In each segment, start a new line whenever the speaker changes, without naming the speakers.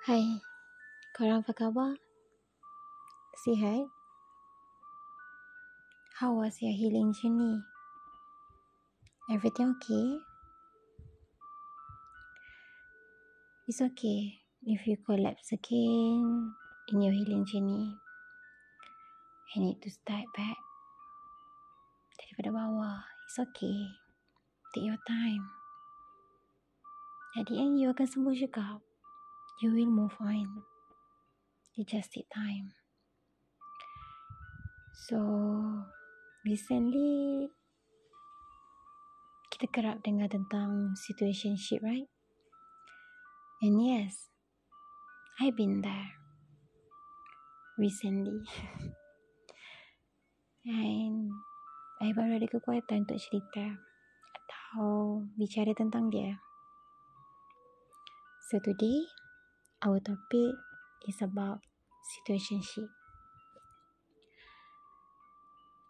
Hai, korang apa khabar? Sihat? How was your healing journey? Everything okay? It's okay if you collapse again in your healing journey. You need to start back daripada bawah. It's okay. Take your time. At the end, you akan sembuh juga. You will move on. It just take time. So, recently, kita kerap dengar tentang situationship, right? And yes, I've been there recently. And I baru ada kekuatan untuk cerita atau bicara tentang dia. So today, our topic is about situationship.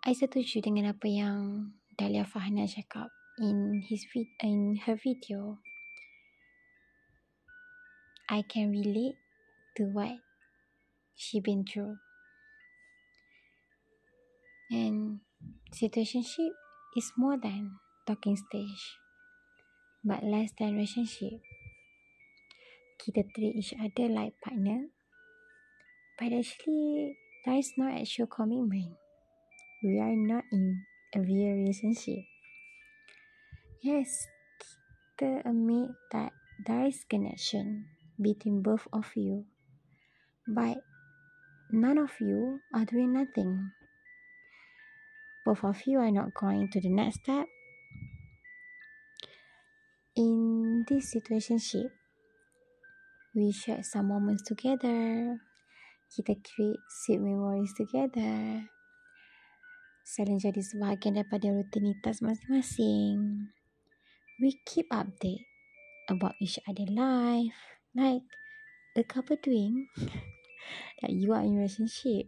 I setuju dengan apa yang Dalia Fahna cakap in his vid- in her video. I can relate to what she been through. And situationship is more than talking stage, but less than relationship. Kita treat each other like partner, but actually that is not actual commitment. We are not in a real relationship. Yes, kita admit that there is connection between both of you, but none of you are doing nothing. Both of you are not going to the next step. In this situationship, we share some moments together. Kita create sweet memories together. Saling jadi sebahagian daripada rutinitas masing-masing. We keep update about each other life, like a couple doing. like you are in relationship,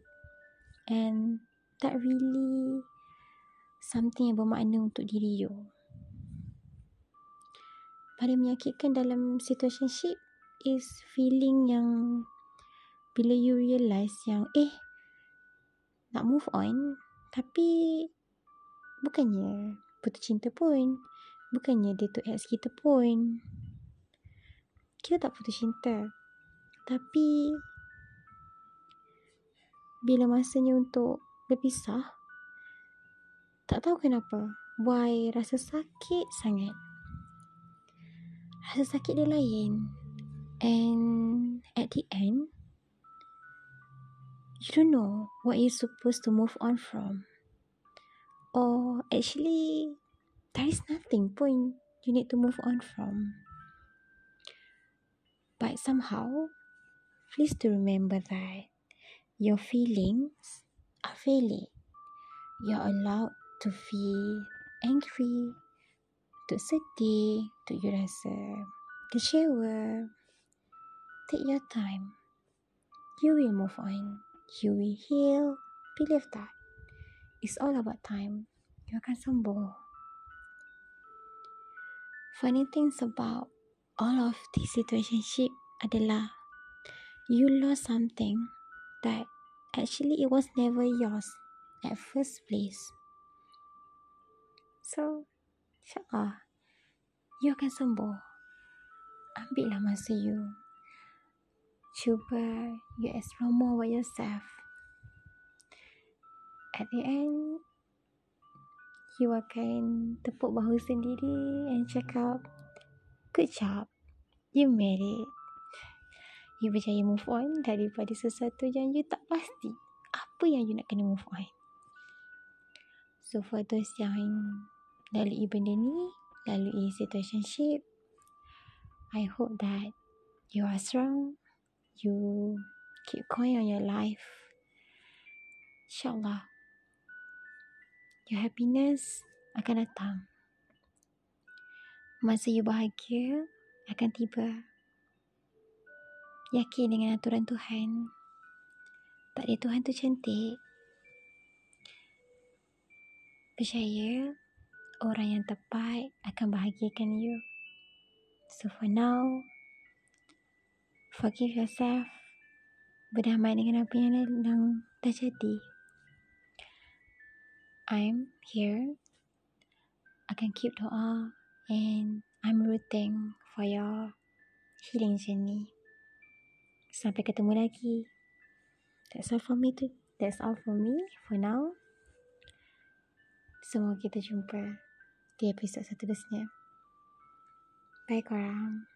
and that really something yang bermakna untuk diri you. Paling menyakitkan dalam situationship is feeling yang bila you realise yang eh nak move on tapi bukannya putus cinta pun bukannya dia tu ex kita pun. Kita tak putus cinta tapi bila masanya untuk berpisah tak tahu kenapa why rasa sakit sangat. Rasa sakit dia lain and at the end you don't know what you're supposed to move on from. Or actually, there is nothing point you need to move on from. But somehow, please to remember that your feelings are valid. You're allowed to feel angry, to sedih, to you rasa kecewa. Take your time. You will move on. You will heal. Believe that. It's all about time. You akan sembuh. Funny things about all of this situationship adalah you lost something that actually it was never yours at first place. So, insyaAllah, you akan sembuh. Ambillah masa you. Cuba you explore more about yourself. At the end, you akan tepuk bahu sendiri and cakap, Good job. You made it. You berjaya move on daripada sesuatu yang you tak pasti. Apa yang you nak kena move on. So for those yang lalui benda ni, lalui situationship, I hope that you are strong. You keep going on your life. InsyaAllah. Your happiness akan datang. Masa you bahagia akan tiba. Yakin dengan aturan Tuhan. Tak ada Tuhan tu cantik. Percaya orang yang tepat akan bahagiakan you. So for now, Forgive yourself. Berdamai dengan apa yang dah, dah jadi. I'm here. I can keep doa and I'm rooting for your healing journey. Sampai ketemu lagi. That's all for me too. That's all for me for now. Semoga kita jumpa di episod seterusnya. Bye korang.